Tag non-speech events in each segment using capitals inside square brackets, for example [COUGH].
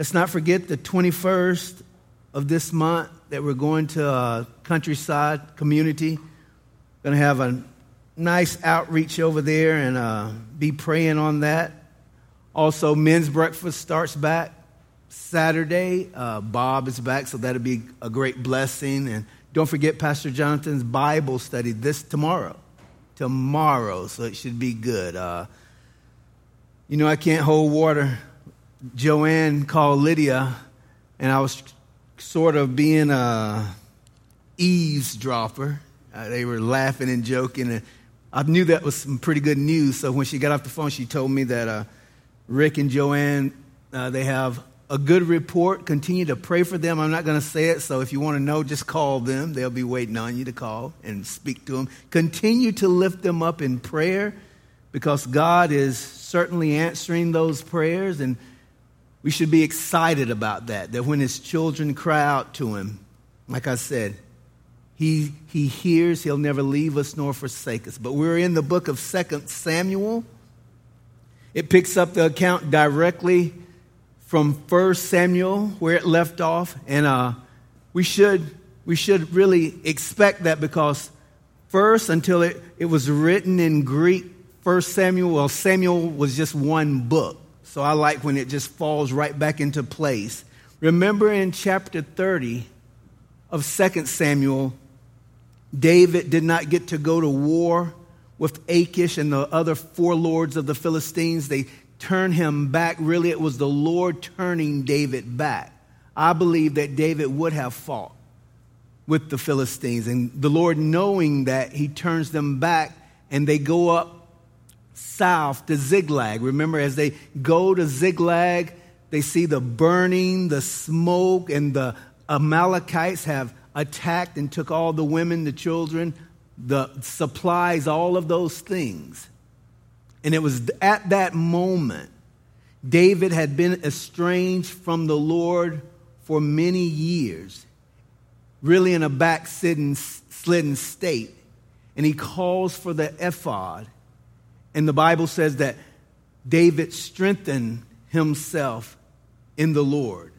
Let's not forget the 21st of this month that we're going to a countryside community. Going to have a nice outreach over there and uh, be praying on that. Also, men's breakfast starts back Saturday. Uh, Bob is back, so that'll be a great blessing. And don't forget Pastor Jonathan's Bible study this tomorrow. Tomorrow, so it should be good. Uh, you know, I can't hold water. Joanne called Lydia, and I was sort of being a eavesdropper. Uh, they were laughing and joking, and I knew that was some pretty good news. So when she got off the phone, she told me that uh, Rick and Joanne uh, they have a good report. Continue to pray for them. I'm not going to say it, so if you want to know, just call them. They'll be waiting on you to call and speak to them. Continue to lift them up in prayer because God is certainly answering those prayers, and we should be excited about that. That when His children cry out to Him, like I said, He, he hears, He'll never leave us nor forsake us. But we're in the book of Second Samuel. It picks up the account directly from 1 Samuel, where it left off. And uh, we, should, we should really expect that because first, until it, it was written in Greek, 1 Samuel, well, Samuel was just one book. So I like when it just falls right back into place. Remember in chapter 30 of 2 Samuel, David did not get to go to war with Achish and the other four lords of the Philistines. They turn him back. Really, it was the Lord turning David back. I believe that David would have fought with the Philistines. And the Lord, knowing that, he turns them back and they go up south to Ziklag. Remember, as they go to Ziklag, they see the burning, the smoke, and the Amalekites have attacked and took all the women, the children, the supplies, all of those things. And it was at that moment, David had been estranged from the Lord for many years, really in a backslidden state. And he calls for the ephod. And the Bible says that David strengthened himself in the Lord.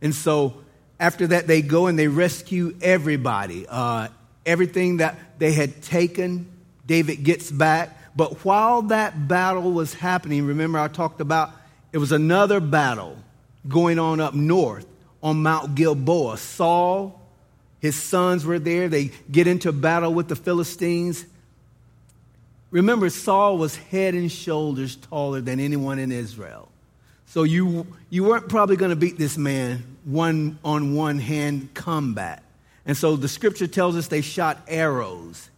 And so after that, they go and they rescue everybody. Uh, everything that they had taken, David gets back. But while that battle was happening, remember I talked about it was another battle going on up north on Mount Gilboa. Saul, his sons were there. They get into battle with the Philistines. Remember, Saul was head and shoulders taller than anyone in Israel. So you, you weren't probably going to beat this man one on one hand combat. And so the scripture tells us they shot arrows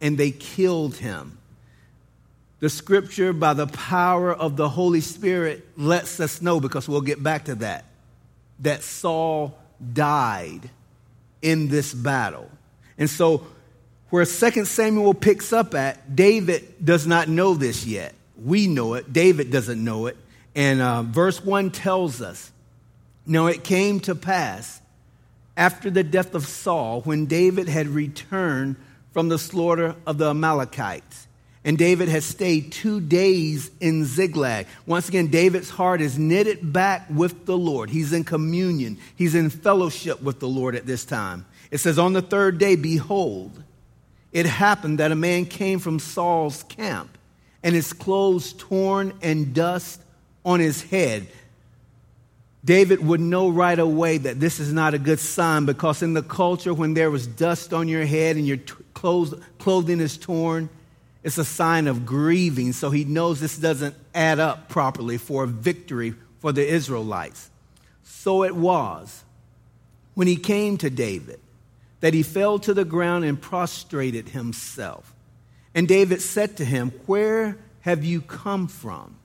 and they killed him. The scripture, by the power of the Holy Spirit, lets us know, because we'll get back to that, that Saul died in this battle. And so, where 2 Samuel picks up at, David does not know this yet. We know it, David doesn't know it. And uh, verse 1 tells us Now it came to pass after the death of Saul, when David had returned from the slaughter of the Amalekites and David has stayed two days in Ziklag. Once again, David's heart is knitted back with the Lord. He's in communion, he's in fellowship with the Lord at this time. It says, On the third day, behold, it happened that a man came from Saul's camp, and his clothes torn and dust on his head. David would know right away that this is not a good sign because in the culture, when there was dust on your head and your t- clothes, clothing is torn, it's a sign of grieving, so he knows this doesn't add up properly for a victory for the Israelites. So it was when he came to David that he fell to the ground and prostrated himself. And David said to him, Where have you come from?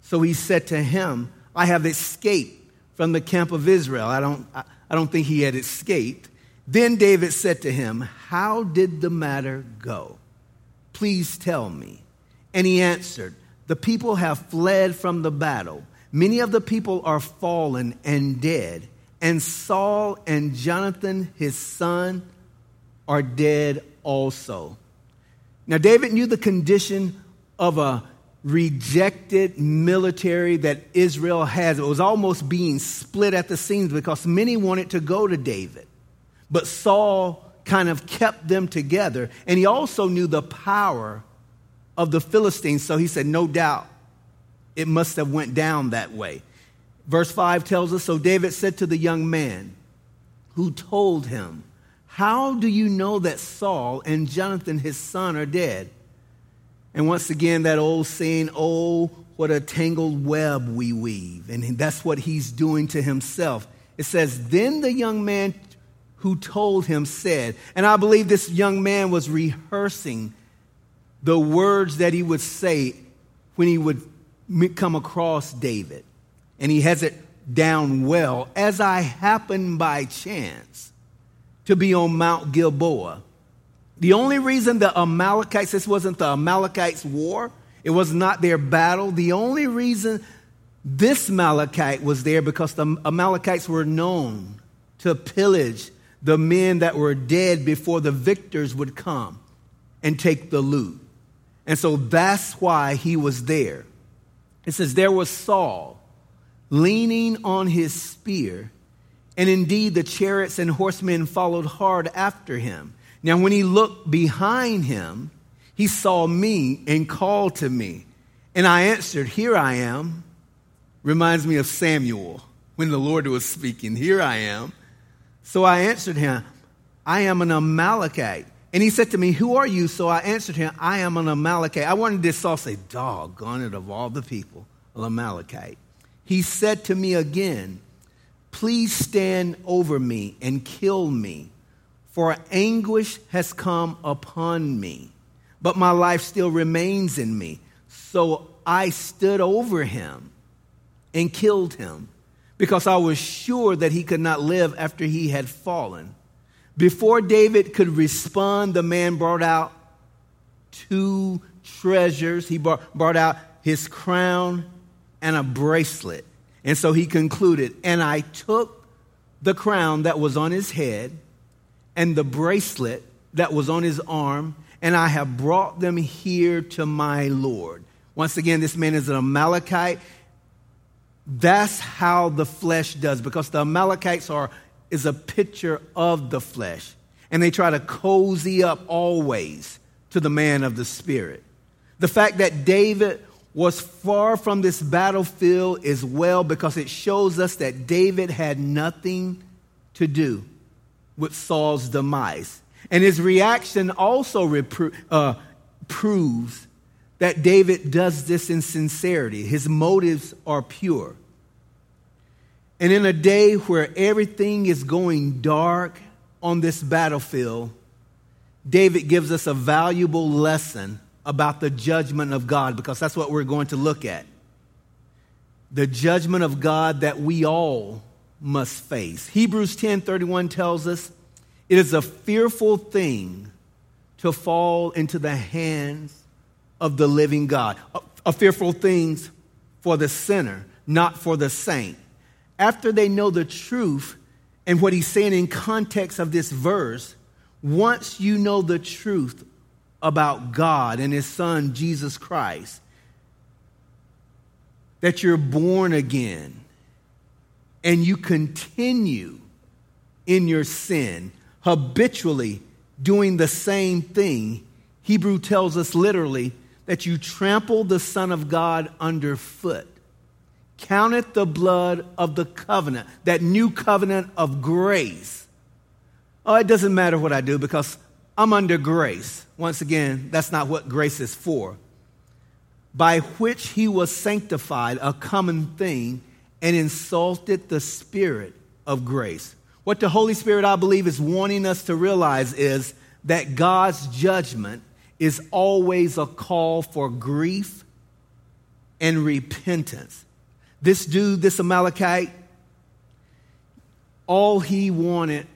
So he said to him, I have escaped from the camp of Israel. I don't, I don't think he had escaped. Then David said to him, How did the matter go? Please tell me. And he answered, The people have fled from the battle. Many of the people are fallen and dead. And Saul and Jonathan, his son, are dead also. Now, David knew the condition of a rejected military that Israel has. It was almost being split at the seams because many wanted to go to David. But Saul kind of kept them together. And he also knew the power of the Philistines. So he said, no doubt it must have went down that way. Verse 5 tells us, so David said to the young man who told him, how do you know that Saul and Jonathan, his son, are dead? And once again, that old saying, oh, what a tangled web we weave. And that's what he's doing to himself. It says, Then the young man who told him said, and I believe this young man was rehearsing the words that he would say when he would come across David. And he has it down well. As I happened by chance to be on Mount Gilboa the only reason the Amalekites, this wasn't the Amalekites' war, it was not their battle. The only reason this Amalekite was there because the Amalekites were known to pillage the men that were dead before the victors would come and take the loot. And so that's why he was there. It says, There was Saul leaning on his spear, and indeed the chariots and horsemen followed hard after him. Now, when he looked behind him, he saw me and called to me. And I answered, Here I am. Reminds me of Samuel when the Lord was speaking, Here I am. So I answered him, I am an Amalekite. And he said to me, Who are you? So I answered him, I am an Amalekite. I wanted this Saul say, Doggone it, of all the people, an Amalekite. He said to me again, Please stand over me and kill me for anguish has come upon me, but my life still remains in me. So I stood over him and killed him because I was sure that he could not live after he had fallen. Before David could respond, the man brought out two treasures. He brought, out his crown and a bracelet. And so he concluded, And I took the crown that was on his head and the bracelet that was on his arm, and I have brought them here to my Lord. Once again, this man is an Amalekite. That's how the flesh does, because the Amalekites are is a picture of the flesh. And they try to cozy up always to the man of the spirit. The fact that David was far from this battlefield as well because it shows us that David had nothing to do with Saul's demise. And his reaction also repro- uh, proves that David does this in sincerity. His motives are pure. And in a day where everything is going dark on this battlefield, David gives us a valuable lesson about the judgment of God because that's what we're going to look at. The judgment of God that we all must face. Hebrews 10:31 tells us, "It is a fearful thing to fall into the hands of the living God." A, a fearful things for the sinner, not for the saint. After they know the truth and what he's saying in context of this verse, once you know the truth about God and his son Jesus Christ, that you're born again, and you continue in your sin, habitually doing the same thing, Hebrew tells us literally that you trample the Son of God underfoot. Count it the blood of the covenant, that new covenant of grace. Oh, it doesn't matter what I do because I'm under grace. Once again, that's not what grace is for. By which he was sanctified, a common thing and insulted the Spirit of grace. What the Holy Spirit, I believe, is wanting us to realize is that God's judgment is always a call for grief and repentance. This dude, this Amalekite, all he wanted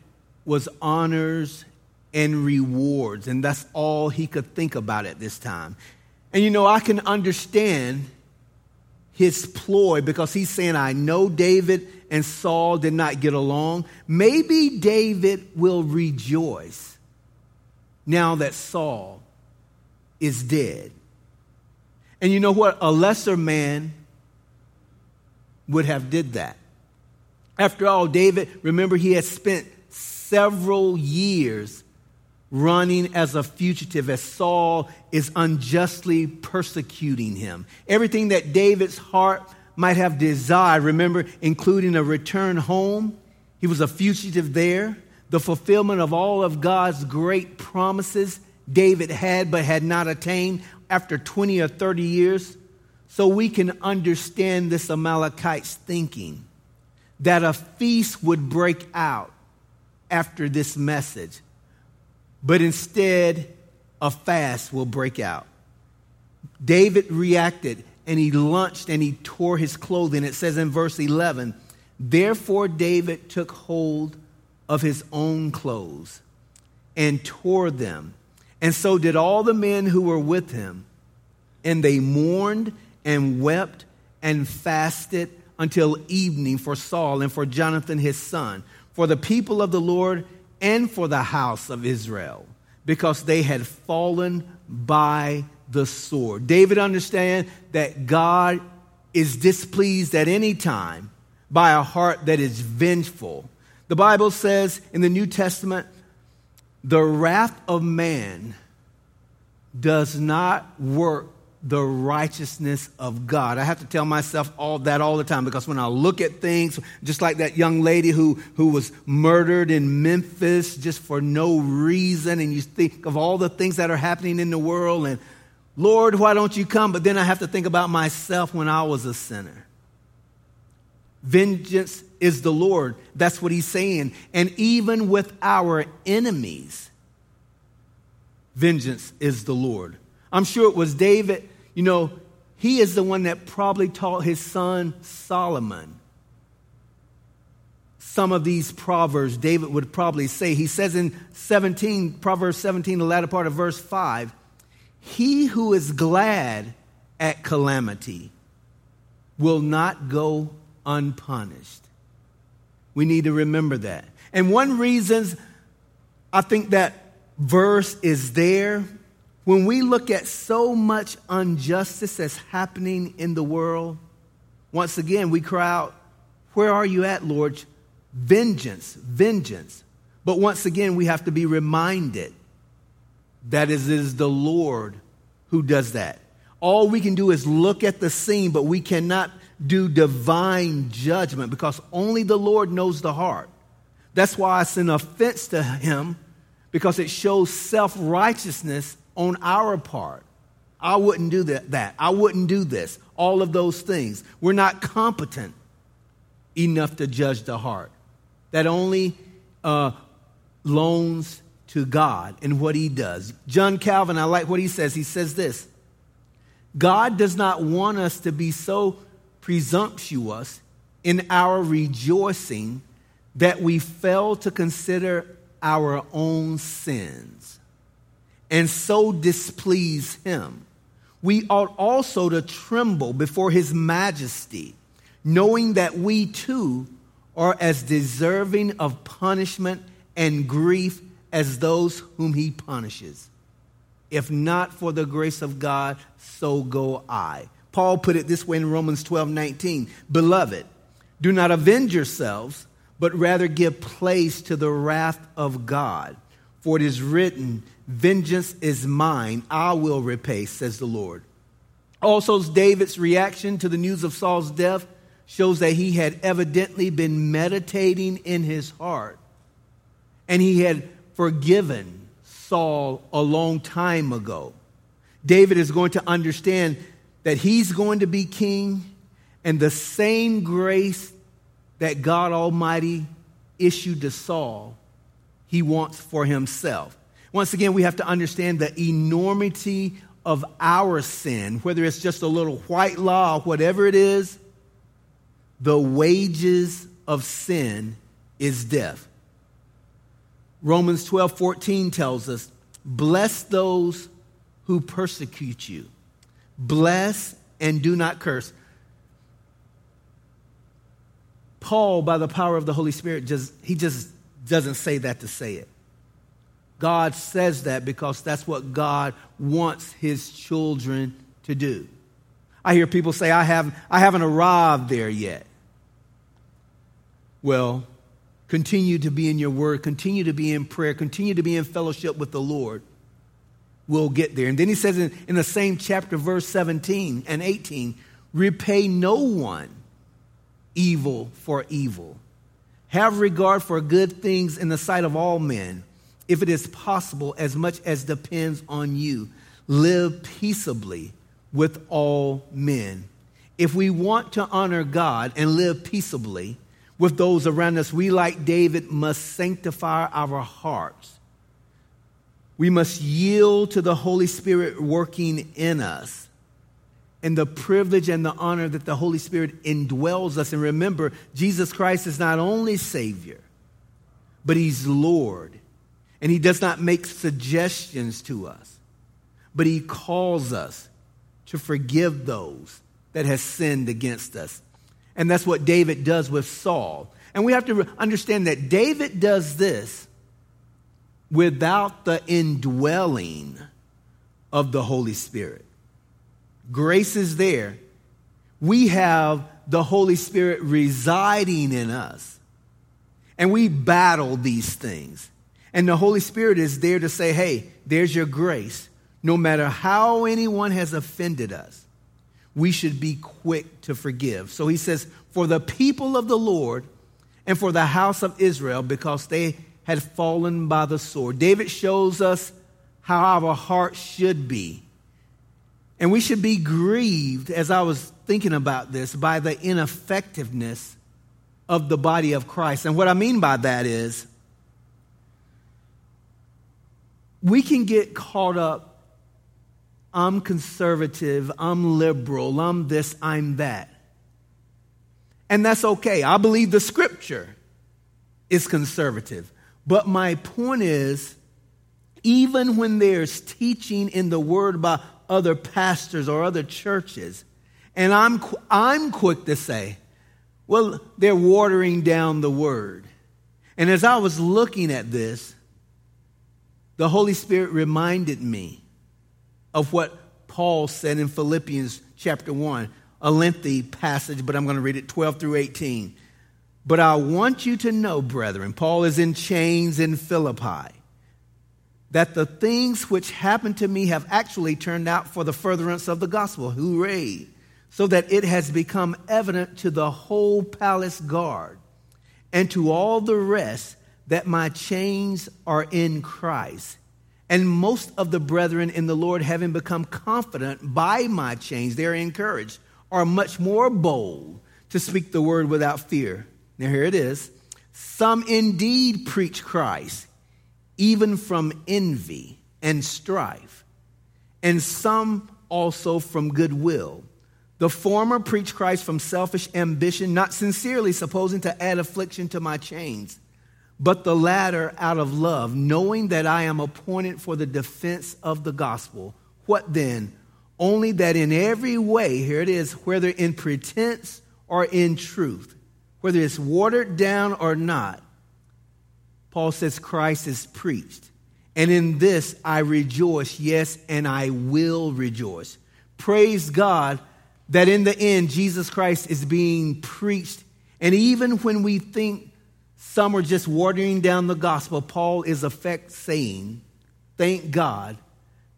was honors and rewards, and that's all he could think about at this time. And you know, I can understand his ploy because he's saying, I know David and Saul did not get along. Maybe David will rejoice now that Saul is dead. And you know what? A lesser man would have did that. After all, David, remember, he had spent several years running as a fugitive as Saul is unjustly persecuting him. Everything that David's heart might have desired, remember, including a return home, he was a fugitive there. The fulfillment of all of God's great promises David had but had not attained after 20 or 30 years. So we can understand this Amalekite's thinking that a feast would break out after this message but instead a fast will break out. David reacted and he lunched and he tore his clothing. It says in verse 11, Therefore David took hold of his own clothes and tore them. And so did all the men who were with him. And they mourned and wept and fasted until evening for Saul and for Jonathan his son. For the people of the Lord and for the house of Israel because they had fallen by the sword. David understand that God is displeased at any time by a heart that is vengeful. The Bible says in the New Testament, the wrath of man does not work the righteousness of God. I have to tell myself all that all the time because when I look at things, just like that young lady who, who was murdered in Memphis just for no reason, and you think of all the things that are happening in the world, and Lord, why don't you come? But then I have to think about myself when I was a sinner. Vengeance is the Lord. That's what he's saying. And even with our enemies, vengeance is the Lord. I'm sure it was David you know, he is the one that probably taught his son Solomon some of these proverbs David would probably say. He says in 17, Proverbs 17, the latter part of verse 5, he who is glad at calamity will not go unpunished. We need to remember that. And one reason I think that verse is there when we look at so much injustice that's happening in the world, once again, we cry out, Where are you at, Lord? Vengeance, vengeance. But once again, we have to be reminded that it is the Lord who does that. All we can do is look at the scene, but we cannot do divine judgment because only the Lord knows the heart. That's why it's an offense to him because it shows self righteousness on our part. I wouldn't do that. I wouldn't do this. All of those things. We're not competent enough to judge the heart. That only uh, loans to God and what he does. John Calvin, I like what he says. He says this God does not want us to be so presumptuous in our rejoicing that we fail to consider our own sins and so displease him. We ought also to tremble before his majesty, knowing that we too are as deserving of punishment and grief as those whom he punishes. If not for the grace of God, so go I. Paul put it this way in Romans 12 19. Beloved, do not avenge yourselves, but rather give place to the wrath of God. For it is written, Vengeance is mine, I will repay, says the Lord. Also, David's reaction to the news of Saul's death shows that he had evidently been meditating in his heart and he had forgiven Saul a long time ago. David is going to understand that he's going to be king and the same grace that God Almighty issued to Saul he wants for himself. Once again, we have to understand the enormity of our sin, whether it's just a little white law, whatever it is, the wages of sin is death. Romans 12 14 tells us, Bless those who persecute you, bless and do not curse. Paul, by the power of the Holy Spirit, just he just doesn't say that to say it. God says that because that's what God wants his children to do. I hear people say, I haven't, I haven't arrived there yet. Well, continue to be in your word, continue to be in prayer, continue to be in fellowship with the Lord. We'll get there. And then he says in, in the same chapter, verse 17 and 18, repay no one evil for evil. Have regard for good things in the sight of all men, if it is possible, as much as depends on you. Live peaceably with all men. If we want to honor God and live peaceably with those around us, we, like David, must sanctify our hearts. We must yield to the Holy Spirit working in us and the privilege and the honor that the Holy Spirit indwells us. And remember, Jesus Christ is not only Savior, but He's Lord. And He does not make suggestions to us, but He calls us to forgive those that has sinned against us. And that's what David does with Saul. And we have to understand that David does this without the indwelling of the Holy Spirit. Grace is there. We have the Holy Spirit residing in us. And we battle these things. And the Holy Spirit is there to say, hey, there's your grace. No matter how anyone has offended us, we should be quick to forgive. So he says, for the people of the Lord and for the house of Israel, because they had fallen by the sword. David shows us how our heart should be and we should be grieved, as I was thinking about this, by the ineffectiveness of the body of Christ. And what I mean by that is, we can get caught up I'm conservative, I'm liberal, I'm this, I'm that. And that's okay. I believe the scripture is conservative. But my point is, even when there's teaching in the word by other pastors or other churches. And I'm, I'm quick to say, well, they're watering down the word. And as I was looking at this, the Holy Spirit reminded me of what Paul said in Philippians chapter 1, a lengthy passage, but I'm going to read it 12 through 18. But I want you to know, brethren, Paul is in chains in Philippi that the things which happened to me have actually turned out for the furtherance of the gospel. Hooray! So that it has become evident to the whole palace guard and to all the rest that my chains are in Christ. And most of the brethren in the Lord, having become confident by my chains, they're encouraged, are much more bold to speak the word without fear. Now, here it is. Some indeed preach Christ even from envy and strife, and some also from goodwill. The former preach Christ from selfish ambition, not sincerely supposing to add affliction to my chains, but the latter out of love, knowing that I am appointed for the defense of the gospel. What then? Only that in every way, here it is, whether in pretense or in truth, whether it's watered down or not, Paul says Christ is preached. And in this I rejoice, yes, and I will rejoice. Praise God that in the end Jesus Christ is being preached. And even when we think some are just watering down the gospel, Paul is effect saying, thank God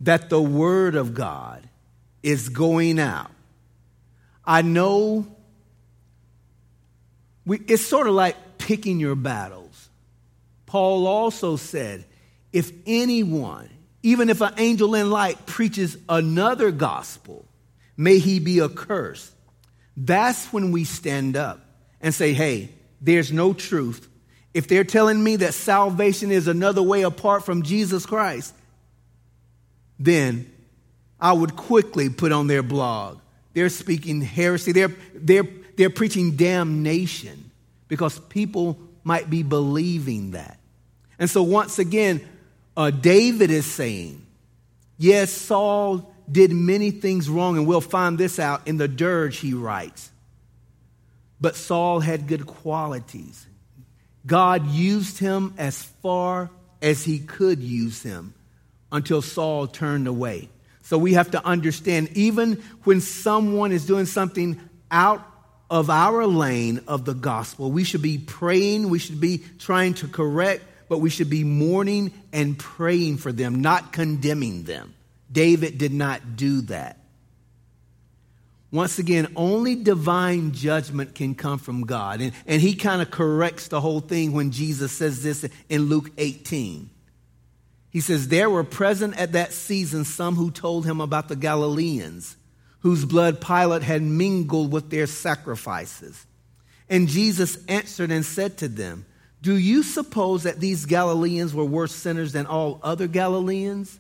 that the word of God is going out. I know we, it's sort of like picking your battles. Paul also said, if anyone, even if an angel in light preaches another gospel, may he be accursed. That's when we stand up and say, hey, there's no truth. If they're telling me that salvation is another way apart from Jesus Christ, then I would quickly put on their blog. They're speaking heresy. They're, they're, they're preaching damnation because people might be believing that. And so, once again, uh, David is saying, yes, Saul did many things wrong, and we'll find this out in the dirge he writes. But Saul had good qualities. God used him as far as he could use him until Saul turned away. So we have to understand, even when someone is doing something out of our lane of the gospel, we should be praying, we should be trying to correct, but we should be mourning and praying for them, not condemning them. David did not do that. Once again, only divine judgment can come from God. And, and he kind of corrects the whole thing when Jesus says this in Luke 18. He says, There were present at that season some who told him about the Galileans, whose blood Pilate had mingled with their sacrifices. And Jesus answered and said to them, Do you suppose that these Galileans were worse sinners than all other Galileans?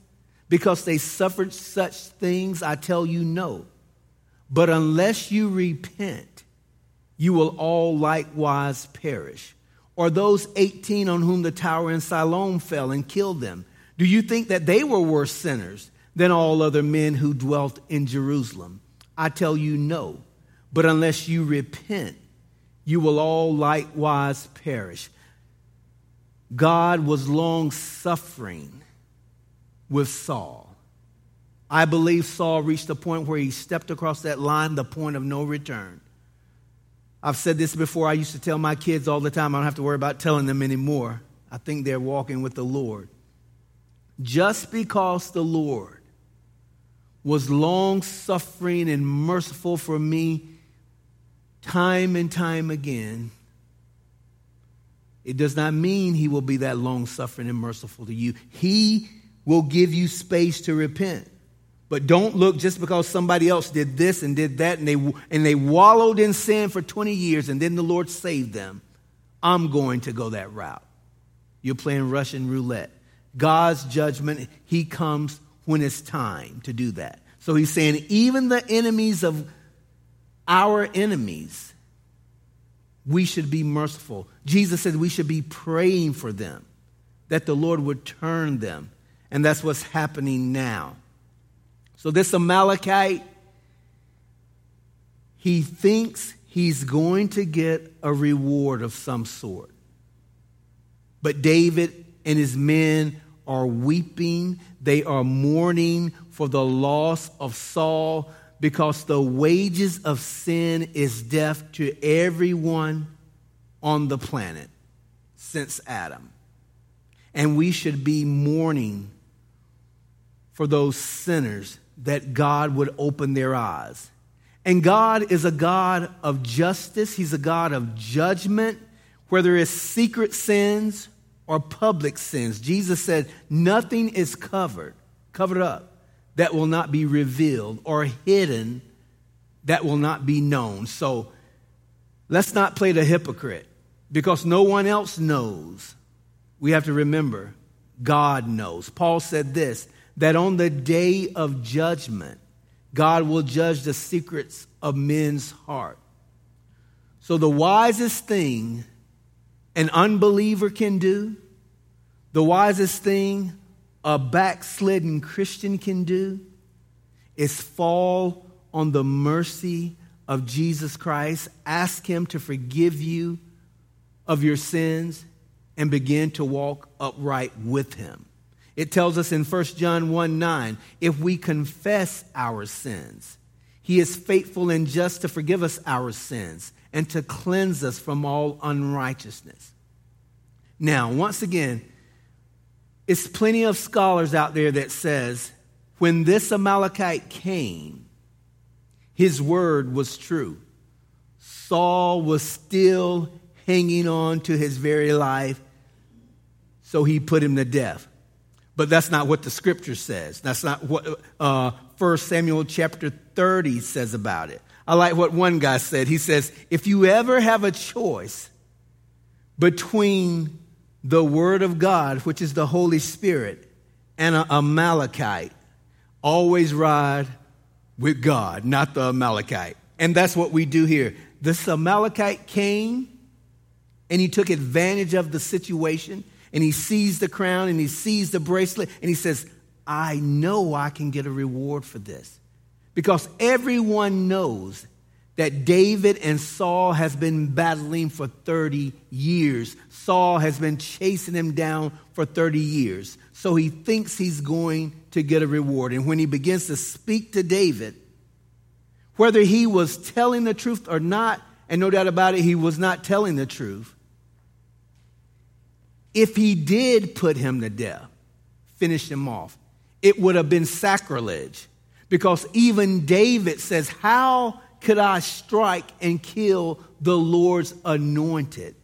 Because they suffered such things, I tell you, no. But unless you repent, you will all likewise perish. Or those 18 on whom the tower in Siloam fell and killed them, do you think that they were worse sinners than all other men who dwelt in Jerusalem? I tell you, no. But unless you repent, you will all likewise perish. God was long suffering with Saul. I believe Saul reached a point where he stepped across that line, the point of no return. I've said this before. I used to tell my kids all the time, I don't have to worry about telling them anymore. I think they're walking with the Lord. Just because the Lord was long suffering and merciful for me time and time again, it does not mean he will be that long suffering and merciful to you. He will give you space to repent. But don't look just because somebody else did this and did that and they, and they wallowed in sin for 20 years and then the Lord saved them. I'm going to go that route. You're playing Russian roulette. God's judgment, He comes when it's time to do that. So He's saying, even the enemies of our enemies, we should be merciful. Jesus said we should be praying for them, that the Lord would turn them. And that's what's happening now. So, this Amalekite, he thinks he's going to get a reward of some sort. But David and his men are weeping, they are mourning for the loss of Saul because the wages of sin is death to everyone on the planet since Adam. And we should be mourning for those sinners that God would open their eyes. And God is a God of justice, He's a God of judgment, whether it's secret sins or public sins. Jesus said, Nothing is covered, covered up, that will not be revealed, or hidden that will not be known. So let's not play the hypocrite because no one else knows. We have to remember God knows. Paul said this that on the day of judgment, God will judge the secrets of men's heart. So, the wisest thing an unbeliever can do, the wisest thing a backslidden Christian can do, is fall on the mercy of Jesus Christ, ask Him to forgive you of your sins, and begin to walk upright with Him. It tells us in 1 John 1 9, if we confess our sins, he is faithful and just to forgive us our sins and to cleanse us from all unrighteousness. Now, once again, it's plenty of scholars out there that says when this Amalekite came, his word was true. Saul was still hanging on to his very life, so he put him to death. But that's not what the scripture says. That's not what uh, 1 Samuel chapter 30 says about it. I like what one guy said. He says, if you ever have a choice between the Word of God, which is the Holy Spirit, and a Amalekite, always ride with God, not the Amalekite. And that's what we do here. This Amalekite came and he took advantage of the situation and he sees the crown and he sees the bracelet and he says, I know I can get a reward for this. Because everyone knows that David and Saul has been battling for 30 years. Saul has been chasing him down for 30 years. So he thinks he's going to get a reward. And when he begins to speak to David, whether he was telling the truth or not, and no doubt about it, he was not telling the truth. If he did put him to death, finish him off, it would have been sacrilege. Because even David says, How could I strike and kill the Lord's anointed?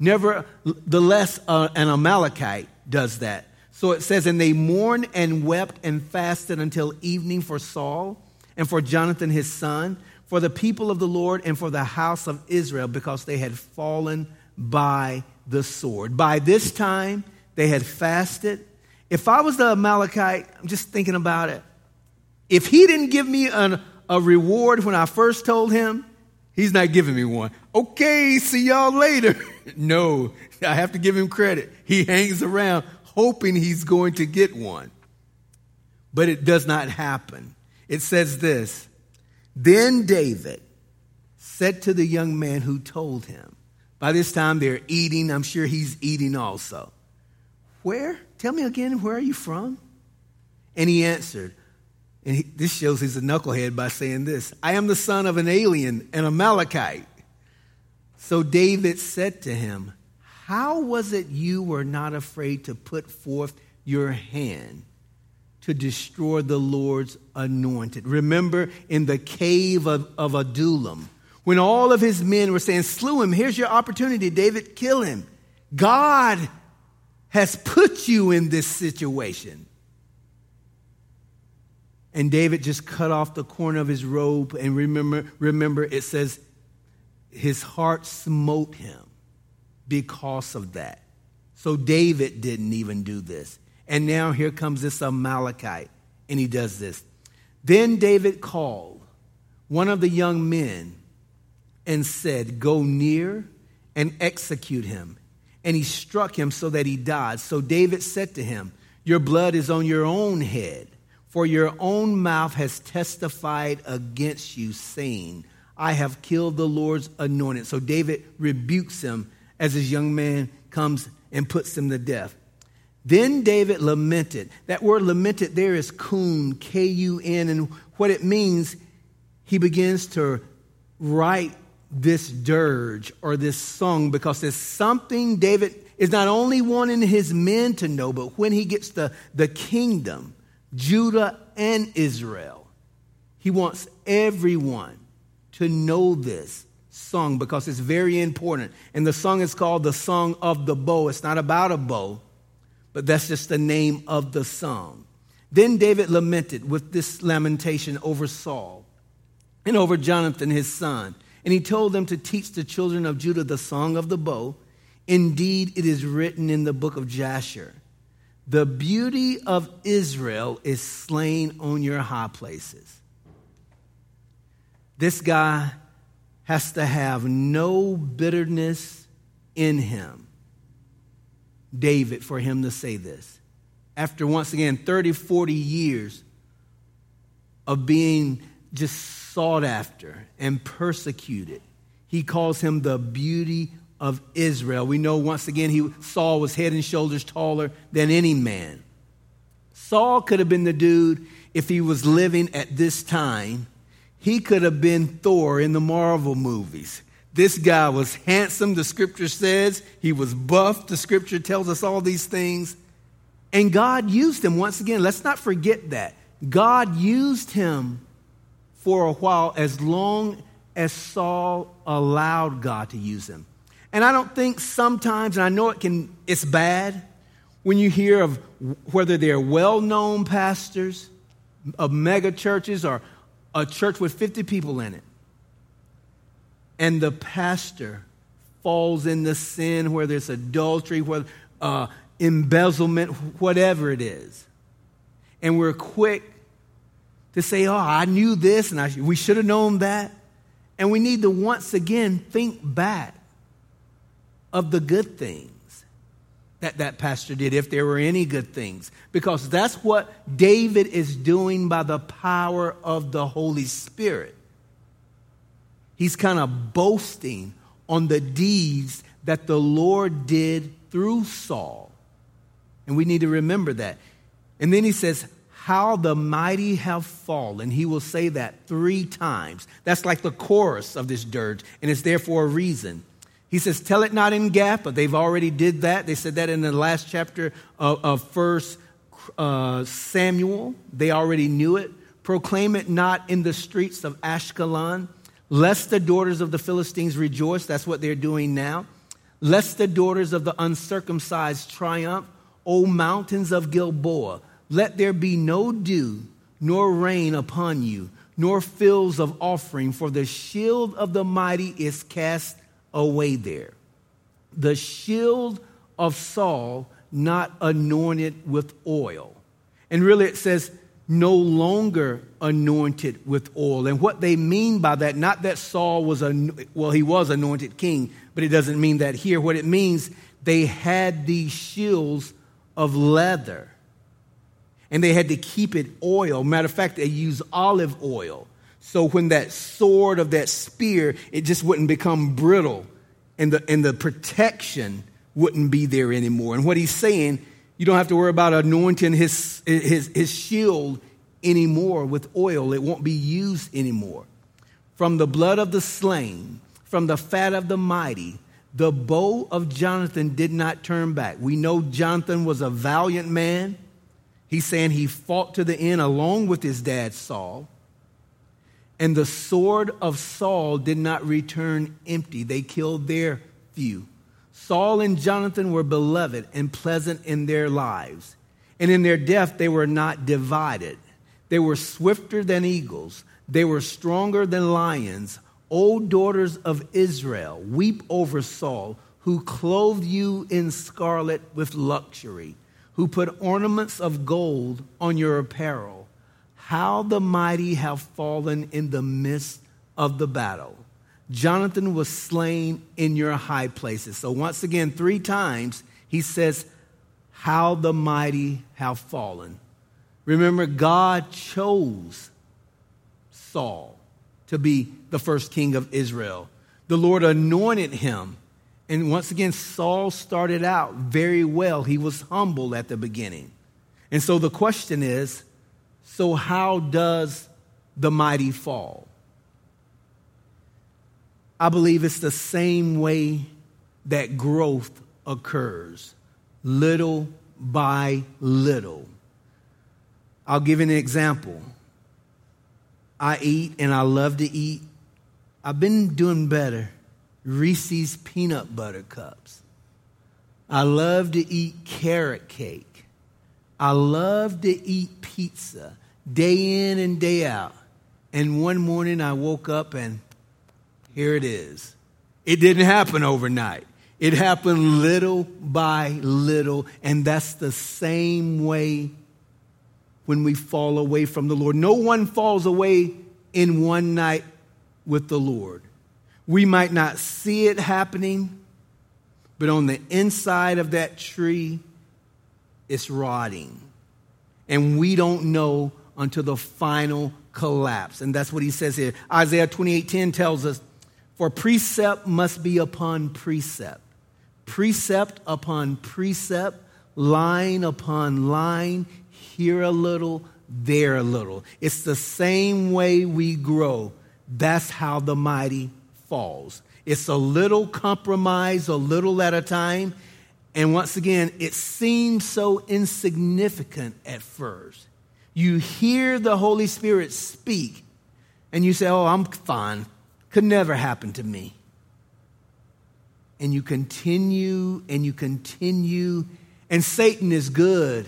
Nevertheless, uh, an Amalekite does that. So it says, And they mourned and wept and fasted until evening for Saul and for Jonathan his son, for the people of the Lord and for the house of Israel, because they had fallen by the sword. By this time, they had fasted. If I was the Amalekite, I'm just thinking about it. If he didn't give me an a reward when I first told him, he's not giving me one. Okay, see y'all later. [LAUGHS] no, I have to give him credit. He hangs around hoping he's going to get one. But it does not happen. It says this Then David said to the young man who told him, by this time they're eating. I'm sure he's eating also. Where? Tell me again, where are you from? And he answered, and he, this shows he's a knucklehead by saying this I am the son of an alien, an Amalekite. So David said to him, How was it you were not afraid to put forth your hand to destroy the Lord's anointed? Remember in the cave of, of Adullam, when all of his men were saying, Slew him, here's your opportunity, David, kill him. God has put you in this situation. And David just cut off the corner of his robe. And remember, remember, it says his heart smote him because of that. So David didn't even do this. And now here comes this Amalekite, and he does this. Then David called one of the young men and said, Go near and execute him. And he struck him so that he died. So David said to him, Your blood is on your own head. For your own mouth has testified against you, saying, I have killed the Lord's anointed. So David rebukes him as his young man comes and puts him to death. Then David lamented. That word lamented there is kun, K U N, and what it means, he begins to write this dirge or this song because there's something David is not only wanting his men to know, but when he gets the, the kingdom, Judah and Israel. He wants everyone to know this song because it's very important. And the song is called the Song of the Bow. It's not about a bow, but that's just the name of the song. Then David lamented with this lamentation over Saul and over Jonathan, his son. And he told them to teach the children of Judah the song of the bow. Indeed, it is written in the book of Jasher. The beauty of Israel is slain on your high places. This guy has to have no bitterness in him, David, for him to say this. After once again 30, 40 years of being just sought after and persecuted, he calls him the beauty of Israel. We know once again he Saul was head and shoulders taller than any man. Saul could have been the dude if he was living at this time. He could have been Thor in the Marvel movies. This guy was handsome, the scripture says. He was buff, the scripture tells us all these things. And God used him once again. Let's not forget that. God used him for a while as long as Saul allowed God to use him. And I don't think sometimes, and I know it can, it's bad when you hear of whether they're well known pastors of mega churches or a church with 50 people in it. And the pastor falls into sin, whether it's adultery, whether uh, embezzlement, whatever it is. And we're quick to say, oh, I knew this and I, we should have known that. And we need to once again think back of the good things that that pastor did, if there were any good things, because that's what David is doing by the power of the Holy Spirit. He's kind of boasting on the deeds that the Lord did through Saul. And we need to remember that. And then he says, How the mighty have fallen. He will say that three times. That's like the chorus of this dirge, and it's there for a reason. He says, Tell it not in Gath, but they've already did that. They said that in the last chapter of, of First uh, Samuel. They already knew it. Proclaim it not in the streets of Ashkelon, lest the daughters of the Philistines rejoice. That's what they're doing now. Lest the daughters of the uncircumcised triumph. O mountains of Gilboa, let there be no dew nor rain upon you, nor fields of offering, for the shield of the mighty is cast away there. The shield of Saul not anointed with oil. And really it says, no longer anointed with oil. And what they mean by that, not that Saul was, a, well, he was anointed king, but it doesn't mean that here. What it means, they had these shields of leather. And they had to keep it oil. Matter of fact, they used olive oil. So when that sword of that spear, it just wouldn't become brittle and the, and the protection wouldn't be there anymore. And what he's saying, you don't have to worry about anointing his, his, his shield anymore with oil. It won't be used anymore. From the blood of the slain, from the fat of the mighty, the bow of Jonathan did not turn back. We know Jonathan was a valiant man. He's saying he fought to the end along with his dad Saul. And the sword of Saul did not return empty. They killed their few. Saul and Jonathan were beloved and pleasant in their lives. And in their death, they were not divided. They were swifter than eagles. They were stronger than lions. O daughters of Israel, weep over Saul, who clothed you in scarlet with luxury, who put ornaments of gold on your apparel. How the mighty have fallen in the midst of the battle. Jonathan was slain in your high places. So, once again, three times he says, How the mighty have fallen. Remember, God chose Saul to be the first king of Israel. The Lord anointed him. And once again, Saul started out very well. He was humble at the beginning. And so the question is so, how does the mighty fall? I believe it's the same way that growth occurs, little by little. I'll give an example. I eat and I love to eat. I've been doing better. Reese's peanut butter cups. I love to eat carrot cake. I love to eat pizza day in and day out. And one morning I woke up and here it is. It didn't happen overnight. It happened little by little, and that's the same way when we fall away from the Lord. No one falls away in one night with the Lord. We might not see it happening, but on the inside of that tree, it's rotting. And we don't know until the final collapse. And that's what he says here. Isaiah 28:10 tells us, "For precept must be upon precept, precept upon precept, line upon line, here a little, there a little. It's the same way we grow. That's how the mighty falls. It's a little compromise, a little at a time. And once again, it seems so insignificant at first. You hear the Holy Spirit speak, and you say, Oh, I'm fine. Could never happen to me. And you continue and you continue, and Satan is good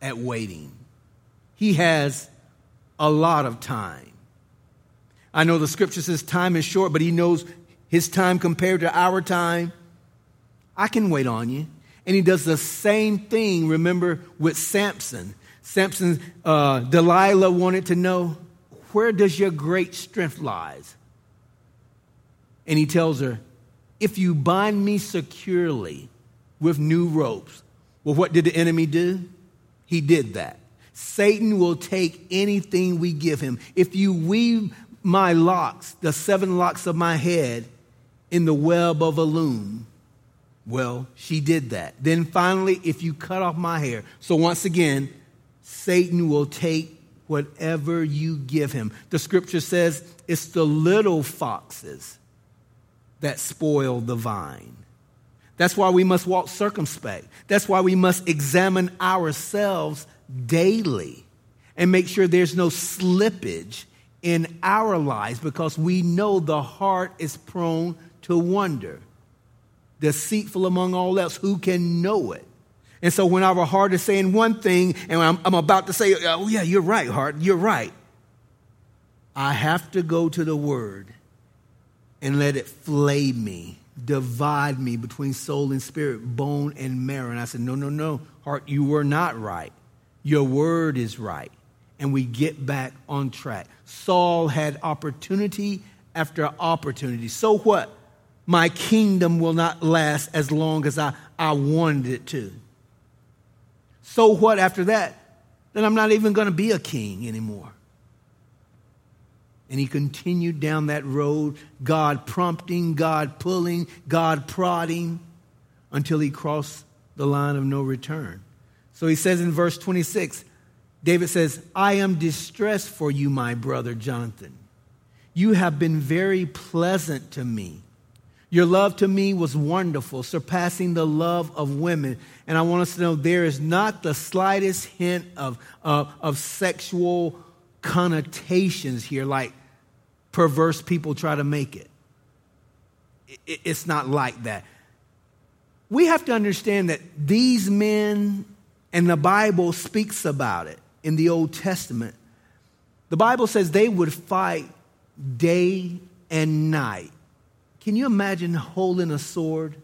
at waiting. He has a lot of time. I know the scripture says time is short, but he knows his time compared to our time. I can wait on you. And he does the same thing, remember, with Samson. Samson, uh, Delilah wanted to know, where does your great strength lies? And he tells her, if you bind me securely with new ropes. Well, what did the enemy do? He did that. Satan will take anything we give him. If you weave my locks, the seven locks of my head, in the web of a loom. Well, she did that. Then finally, if you cut off my hair. So once again, Satan will take whatever you give him. The scripture says it's the little foxes that spoil the vine. That's why we must walk circumspect. That's why we must examine ourselves daily and make sure there's no slippage in our lives because we know the heart is prone to wonder. Deceitful among all else, who can know it? And so when our heart is saying one thing and I'm, I'm about to say, oh, yeah, you're right, heart, you're right, I have to go to the word and let it flay me, divide me between soul and spirit, bone and marrow. And I said, no, no, no, heart, you were not right. Your word is right. And we get back on track. Saul had opportunity after opportunity. So what? My kingdom will not last as long as I, I wanted it to. So what after that? Then I'm not even going to be a king anymore. And he continued down that road, God prompting, God pulling, God prodding, until he crossed the line of no return. So he says in verse 26, David says, I am distressed for you, my brother Jonathan. You have been very pleasant to me. Your love to me was wonderful, surpassing the love of women. And I want us to know there is not the slightest hint of, uh, of sexual connotations here, like perverse people try to make it. it. It's not like that. We have to understand that these men, and the Bible speaks about it in the Old Testament. The Bible says they would fight day and night can you imagine holding a sword,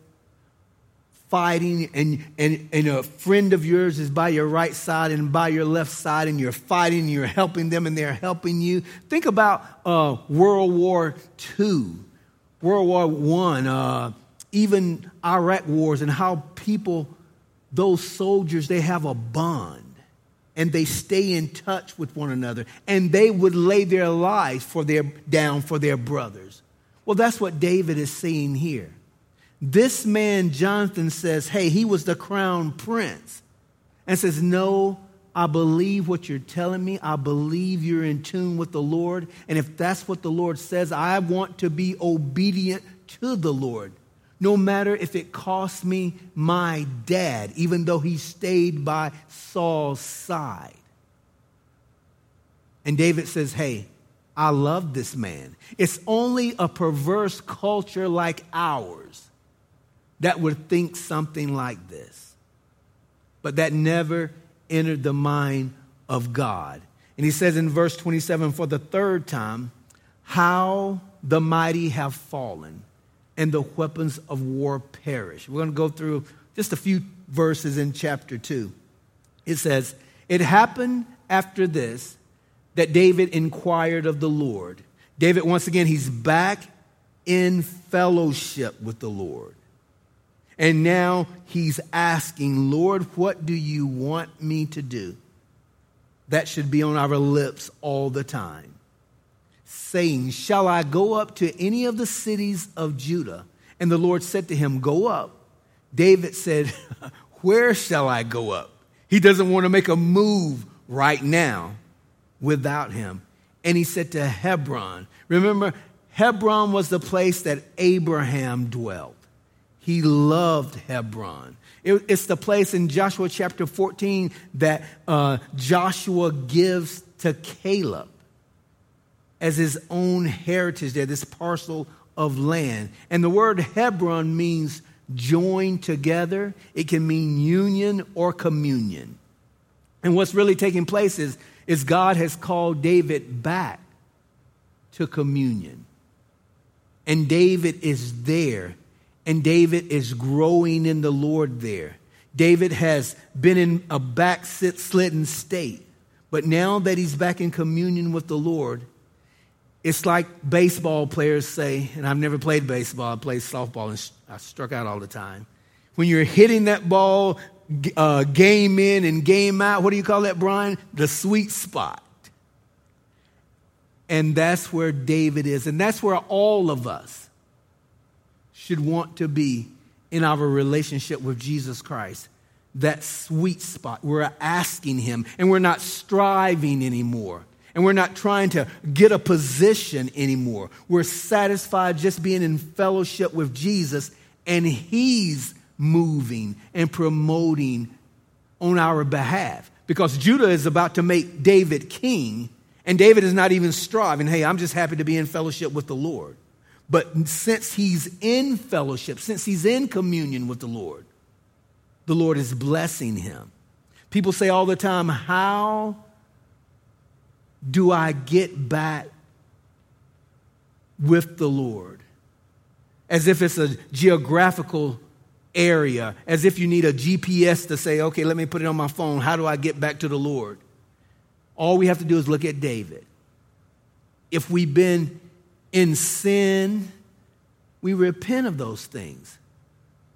fighting, and, and, and a friend of yours is by your right side and by your left side, and you're fighting, and you're helping them, and they're helping you? Think about uh, World War II, World War I, uh, even Iraq wars, and how people, those soldiers, they have a bond and they stay in touch with one another and they would lay their lives for their down for their brothers well, that's what David is saying here. This man, Jonathan, says, Hey, he was the crown prince. And says, No, I believe what you're telling me. I believe you're in tune with the Lord. And if that's what the Lord says, I want to be obedient to the Lord. No matter if it cost me my dad, even though he stayed by Saul's side. And David says, Hey, I love this man. It's only a perverse culture like ours that would think something like this. But that never entered the mind of God. And he says in verse 27 for the third time, how the mighty have fallen and the weapons of war perish. We're going to go through just a few verses in chapter 2. It says, It happened after this that David inquired of the Lord. David, once again, he's back in fellowship with the Lord. And now he's asking, Lord, what do you want me to do? That should be on our lips all the time. Saying, Shall I go up to any of the cities of Judah? And the Lord said to him, Go up. David said, [LAUGHS] Where shall I go up? He doesn't want to make a move right now without him. And he said to Hebron, remember, Hebron was the place that Abraham dwelt. He loved Hebron. It, it's the place in Joshua chapter 14 that uh, Joshua gives to Caleb as his own heritage there, this parcel of land. And the word Hebron means joined together, it can mean union or communion. And what's really taking place is is God has called David back to communion. And David is there, and David is growing in the Lord there. David has been in a backslidden state, but now that he's back in communion with the Lord, it's like baseball players say, and I've never played baseball, I played softball and I struck out all the time. When you're hitting that ball uh, game in and game out. What do you call that, Brian? The sweet spot. And that's where David is. And that's where all of us should want to be in our relationship with Jesus Christ. That sweet spot. We're asking Him and we're not striving anymore. And we're not trying to get a position anymore. We're satisfied just being in fellowship with Jesus and He's moving and promoting on our behalf. Because Judah is about to make David king, and David is not even striving. Hey, I'm just happy to be in fellowship with the Lord. But since he's in fellowship, since he's in communion with the Lord, the Lord is blessing him. People say all the time, How do I get back with the Lord? As if it's a geographical area, as if you need a GPS to say, okay, let me put it on my phone. How do I get back to the Lord? All we have to do is look at David. If we've been in sin, we repent of those things.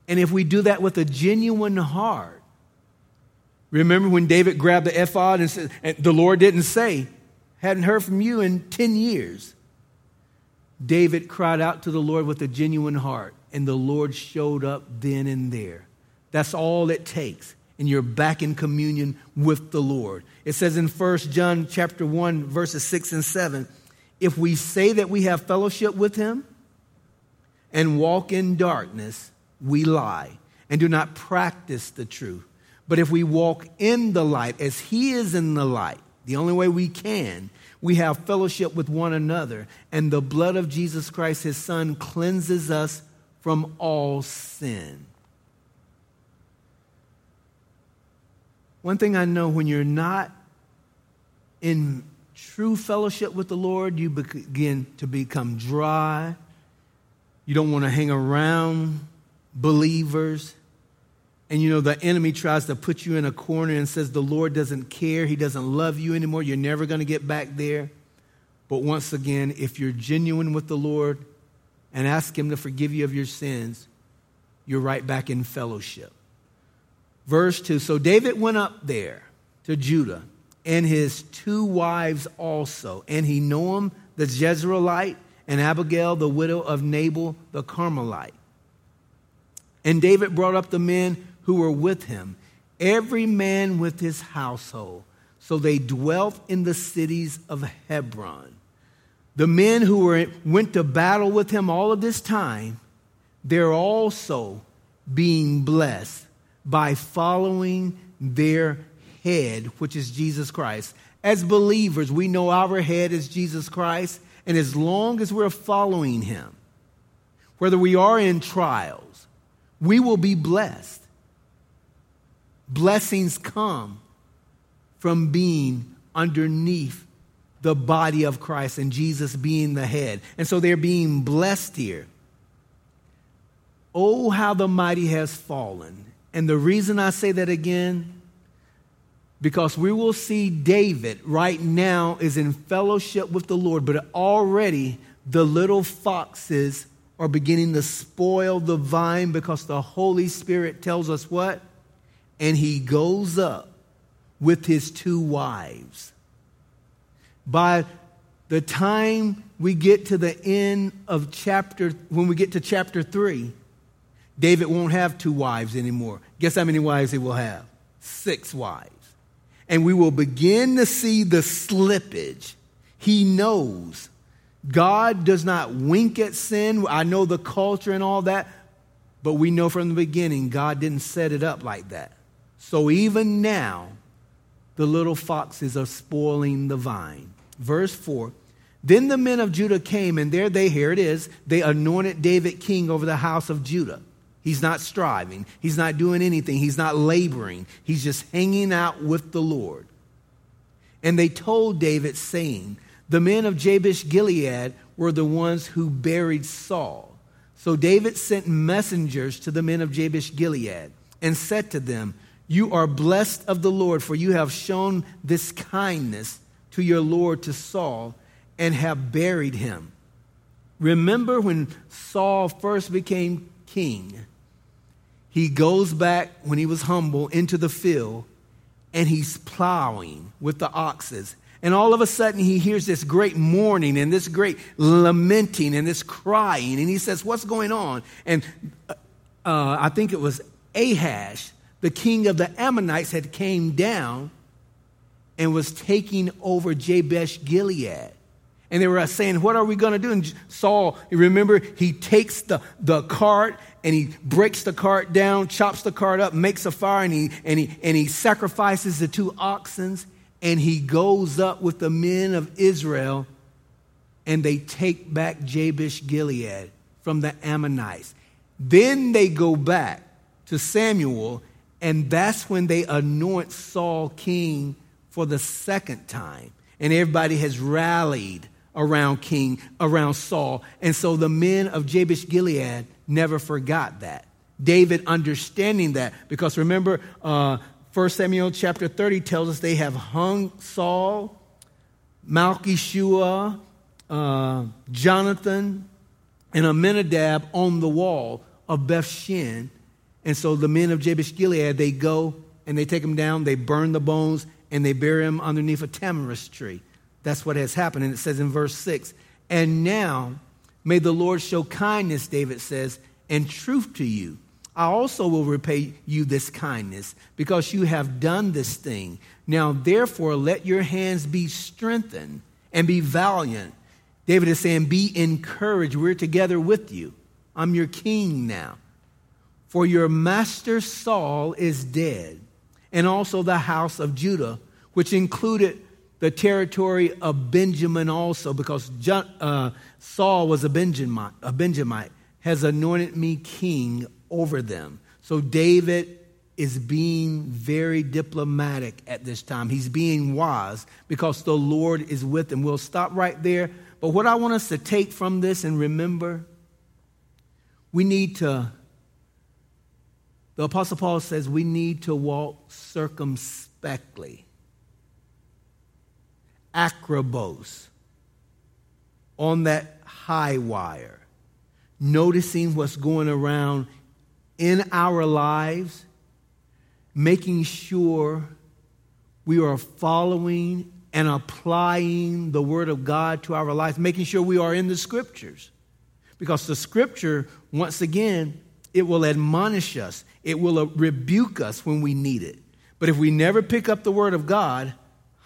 And if we do that with a genuine heart, remember when David grabbed the ephod and said, and the Lord didn't say, hadn't heard from you in 10 years. David cried out to the Lord with a genuine heart and the Lord showed up then and there. That's all it takes. And you're back in communion with the Lord. It says in 1 John chapter 1, verses 6 and 7, if we say that we have fellowship with him and walk in darkness, we lie and do not practice the truth. But if we walk in the light as he is in the light, the only way we can, we have fellowship with one another, and the blood of Jesus Christ, his son, cleanses us from all sin. One thing I know when you're not in true fellowship with the Lord, you begin to become dry. You don't want to hang around believers. And you know, the enemy tries to put you in a corner and says the Lord doesn't care, He doesn't love you anymore, you're never going to get back there. But once again, if you're genuine with the Lord, and ask Him to forgive you of your sins, you're right back in fellowship. Verse 2 So David went up there to Judah and his two wives also, and Ahinoam the Jezreelite and Abigail the widow of Nabal the Carmelite. And David brought up the men who were with him, every man with his household. So they dwelt in the cities of Hebron the men who were, went to battle with him all of this time, they're also being blessed by following their head, which is Jesus Christ. As believers, we know our head is Jesus Christ, and as long as we're following him, whether we are in trials, we will be blessed. Blessings come from being underneath the body of Christ and Jesus being the head. And so they're being blessed here. Oh, how the mighty has fallen. And the reason I say that again, because we will see David right now is in fellowship with the Lord, but already the little foxes are beginning to spoil the vine because the Holy Spirit tells us what? And he goes up with his two wives by the time we get to the end of chapter, when we get to chapter 3, David won't have two wives anymore. Guess how many wives he will have? Six wives. And we will begin to see the slippage. He knows God does not wink at sin. I know the culture and all that, but we know from the beginning God didn't set it up like that. So even now, the little foxes are spoiling the vine. Verse 4 Then the men of Judah came, and there they, here it is, they anointed David king over the house of Judah. He's not striving, he's not doing anything, he's not laboring, he's just hanging out with the Lord. And they told David, saying, The men of Jabesh Gilead were the ones who buried Saul. So David sent messengers to the men of Jabesh Gilead and said to them, You are blessed of the Lord, for you have shown this kindness to your Lord to Saul and have buried him. Remember when Saul first became king? He goes back when he was humble into the field and he's plowing with the oxes. And all of a sudden, he hears this great mourning and this great lamenting and this crying. And he says, What's going on? And uh, I think it was Ahash, the king of the Ammonites, had came down and was taking over Jabesh Gilead. And they were saying, What are we going to do? And Saul, you remember, he takes the, the cart and he breaks the cart down, chops the cart up, makes a fire, and he, and he, and he sacrifices the two oxen. And he goes up with the men of Israel and they take back Jabesh Gilead from the Ammonites. Then they go back to Samuel, and that's when they anoint Saul king for the second time. And everybody has rallied around King, around Saul. And so the men of Jabesh Gilead never forgot that. David understanding that, because remember, uh, 1 Samuel chapter 30 tells us they have hung Saul, Malchishua, uh, Jonathan, and Abinadab on the wall of Bethshin. And so the men of Jabesh Gilead, they go and they take him down, they burn the bones, and they bury him underneath a tamarisk tree. That's what has happened. And it says in verse 6 And now may the Lord show kindness, David says, and truth to you. I also will repay you this kindness because you have done this thing. Now, therefore, let your hands be strengthened and be valiant. David is saying, Be encouraged. We're together with you. I'm your king now. For your master Saul is dead, and also the house of Judah, which included the territory of Benjamin also, because uh, Saul was a Benjamite, a Benjamite, has anointed me king over them. So David is being very diplomatic at this time. He's being wise because the Lord is with him. We'll stop right there. But what I want us to take from this and remember, we need to, the Apostle Paul says, we need to walk circumspectly akribos, on that high wire, noticing what's going around in our lives, making sure we are following and applying the Word of God to our life, making sure we are in the Scriptures. Because the Scripture, once again, it will admonish us, it will rebuke us when we need it. But if we never pick up the Word of God,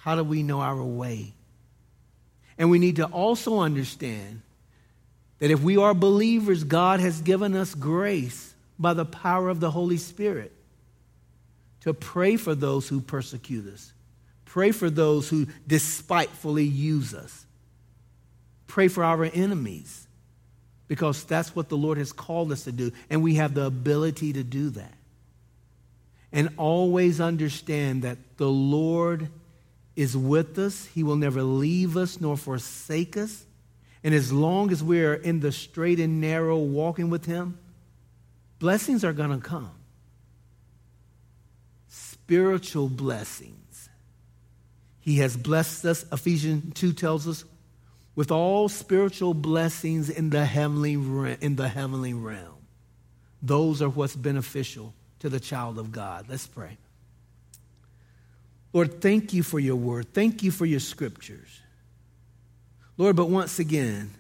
how do we know our way? And we need to also understand that if we are believers, God has given us grace by the power of the Holy Spirit to pray for those who persecute us, pray for those who despitefully use us, pray for our enemies, because that's what the Lord has called us to do, and we have the ability to do that. And always understand that the Lord is with us. He will never leave us nor forsake us. And as long as we are in the straight and narrow walking with Him, blessings are going to come. Spiritual blessings. He has blessed us, Ephesians 2 tells us, with all spiritual blessings in the heavenly, in the heavenly realm. Those are what's beneficial to the child of God. Let's pray. Lord, thank you for your word. Thank you for your scriptures. Lord, but once again,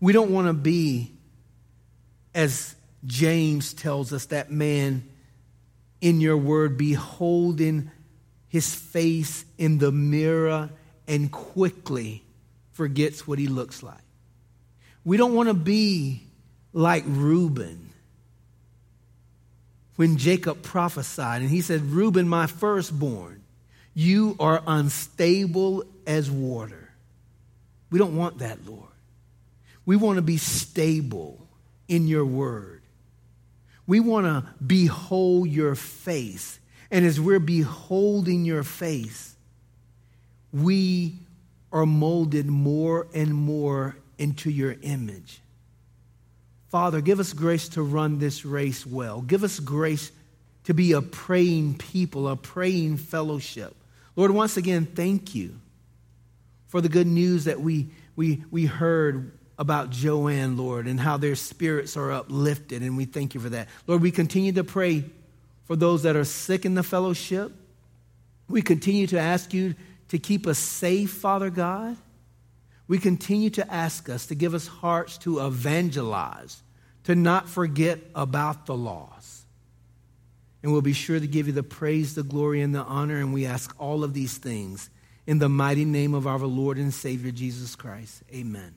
we don't want to be, as James tells us, that man in your word beholding his face in the mirror and quickly forgets what he looks like. We don't want to be like Reuben when Jacob prophesied, and he said, Reuben, my firstborn, you are unstable as water. We don't want that, Lord. We want to be stable in your word. We want to behold your face. And as we're beholding your face, we are molded more and more into your image. Father, give us grace to run this race well. Give us grace to be a praying people, a praying fellowship. Lord, once again, thank you for the good news that we, we, we heard about Joanne, Lord, and how their spirits are uplifted, and we thank you for that. Lord, we continue to pray for those that are sick in the fellowship. We continue to ask you to keep us safe, Father God. We continue to ask us to give us hearts to evangelize, to not forget about the loss. And we'll be sure to give you the praise, the glory, and the honor. And we ask all of these things in the mighty name of our Lord and Savior Jesus Christ. Amen.